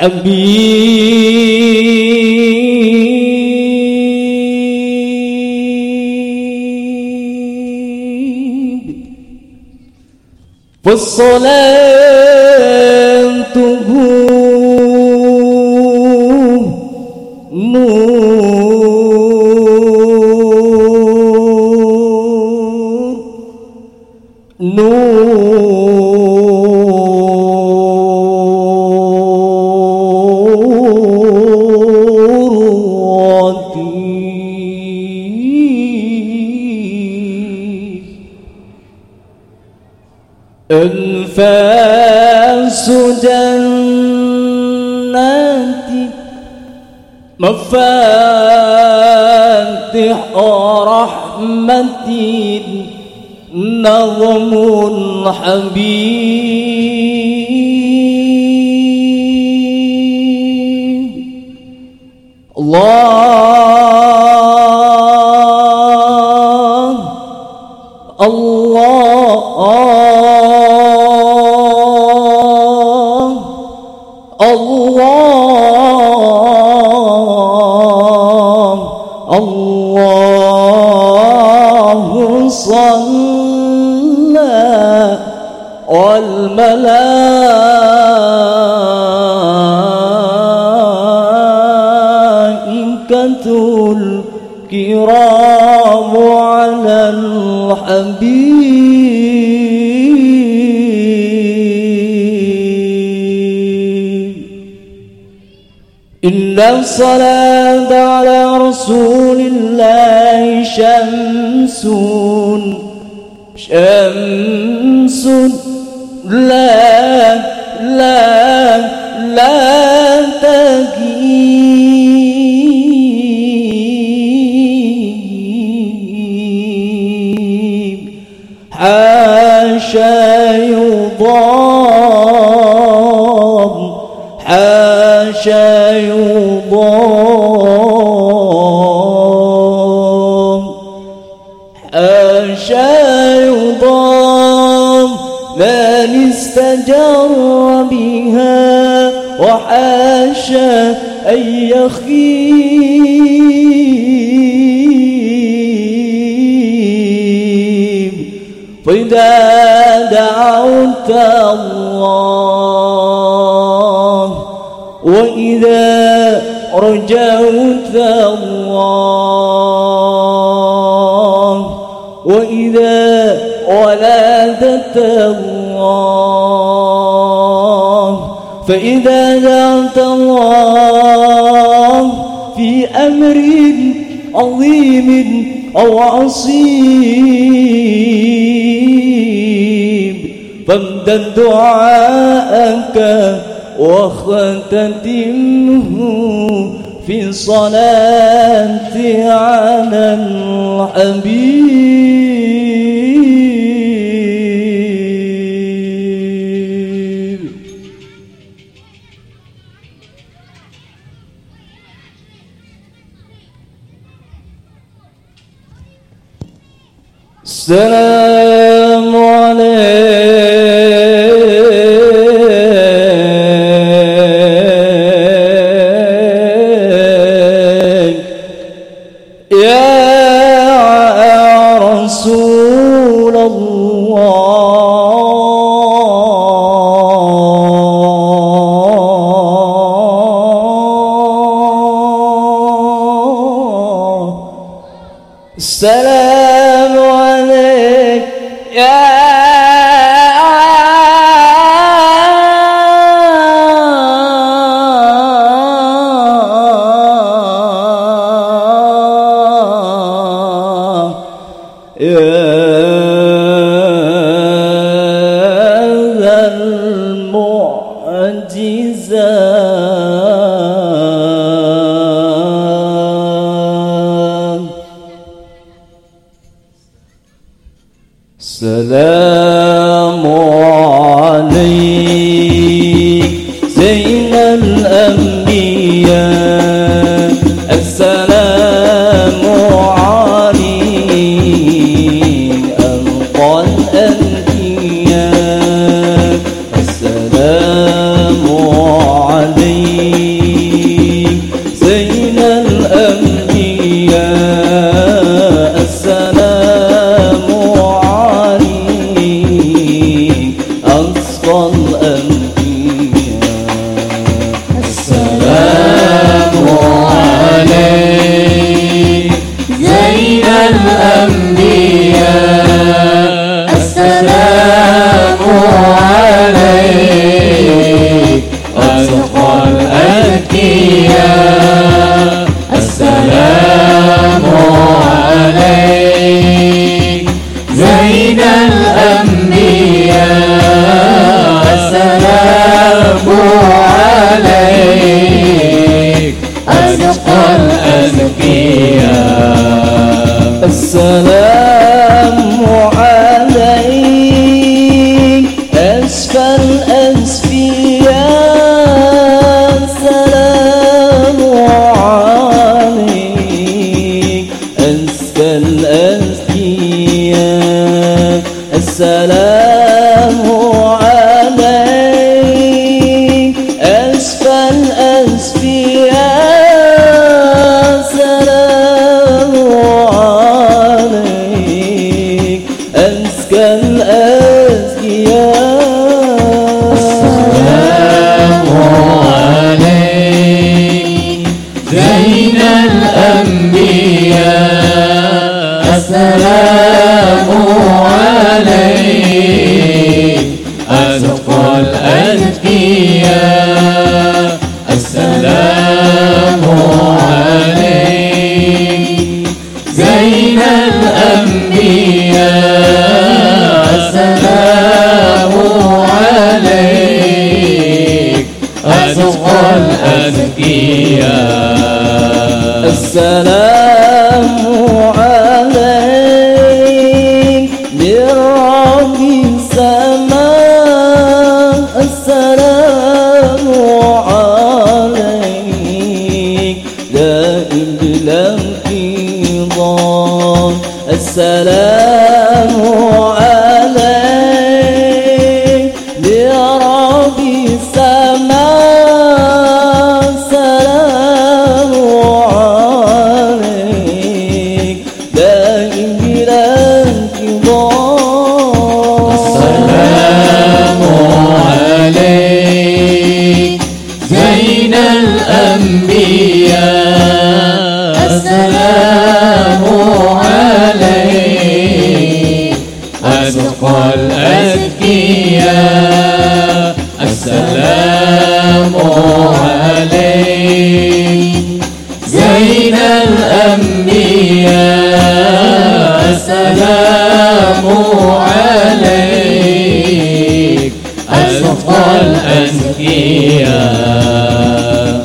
حبيب فالصلاة أنفاس جناتي مفاتح رحمتي نظم حبيب. الكرام على الحبيب. إن الصلاة على رسول الله شمس شمس لا لا لا حاشا يضام حاشا يضام من استجر بها وحاشا أن يخيب. فإذا دعوت الله وإذا رجوت الله وإذا ولدت الله فإذا دعت الله في أمر عظيم أو عصيب فامدد دعاءك واختتمه في الصلاة على الحبيب. السلام يا رسول الله. المعجزات السلام عليك زين الأنبياء. وتقوى الأنبياء السلام عليك. زين الأنبياء السلام عليك. أتقى الأذكياء السلام بلا انقضاء السلام عليك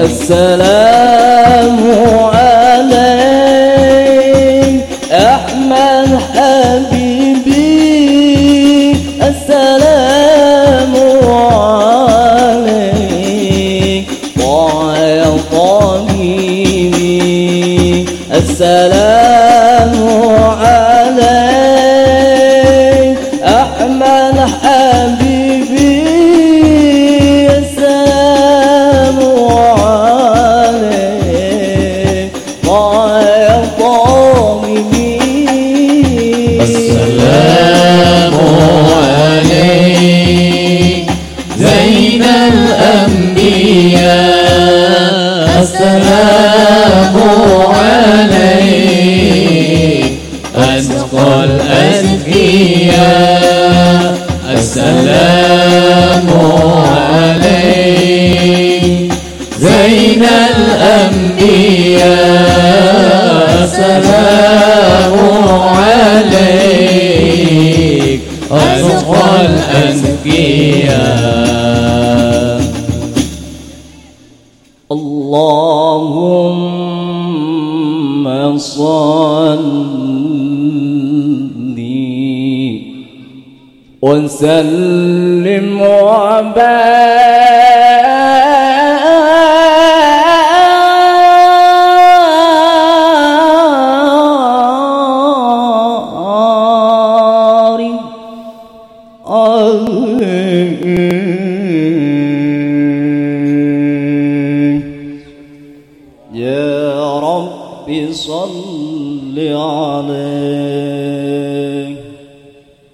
السلام عليك أحمد حبيبي. السلام عليك طه طبيبي. السلام عليك. السلام عليك. زين الأنبياء السلام عليك. أزقى الأزكياء السلام عليك اللهم صل وسلم وبارك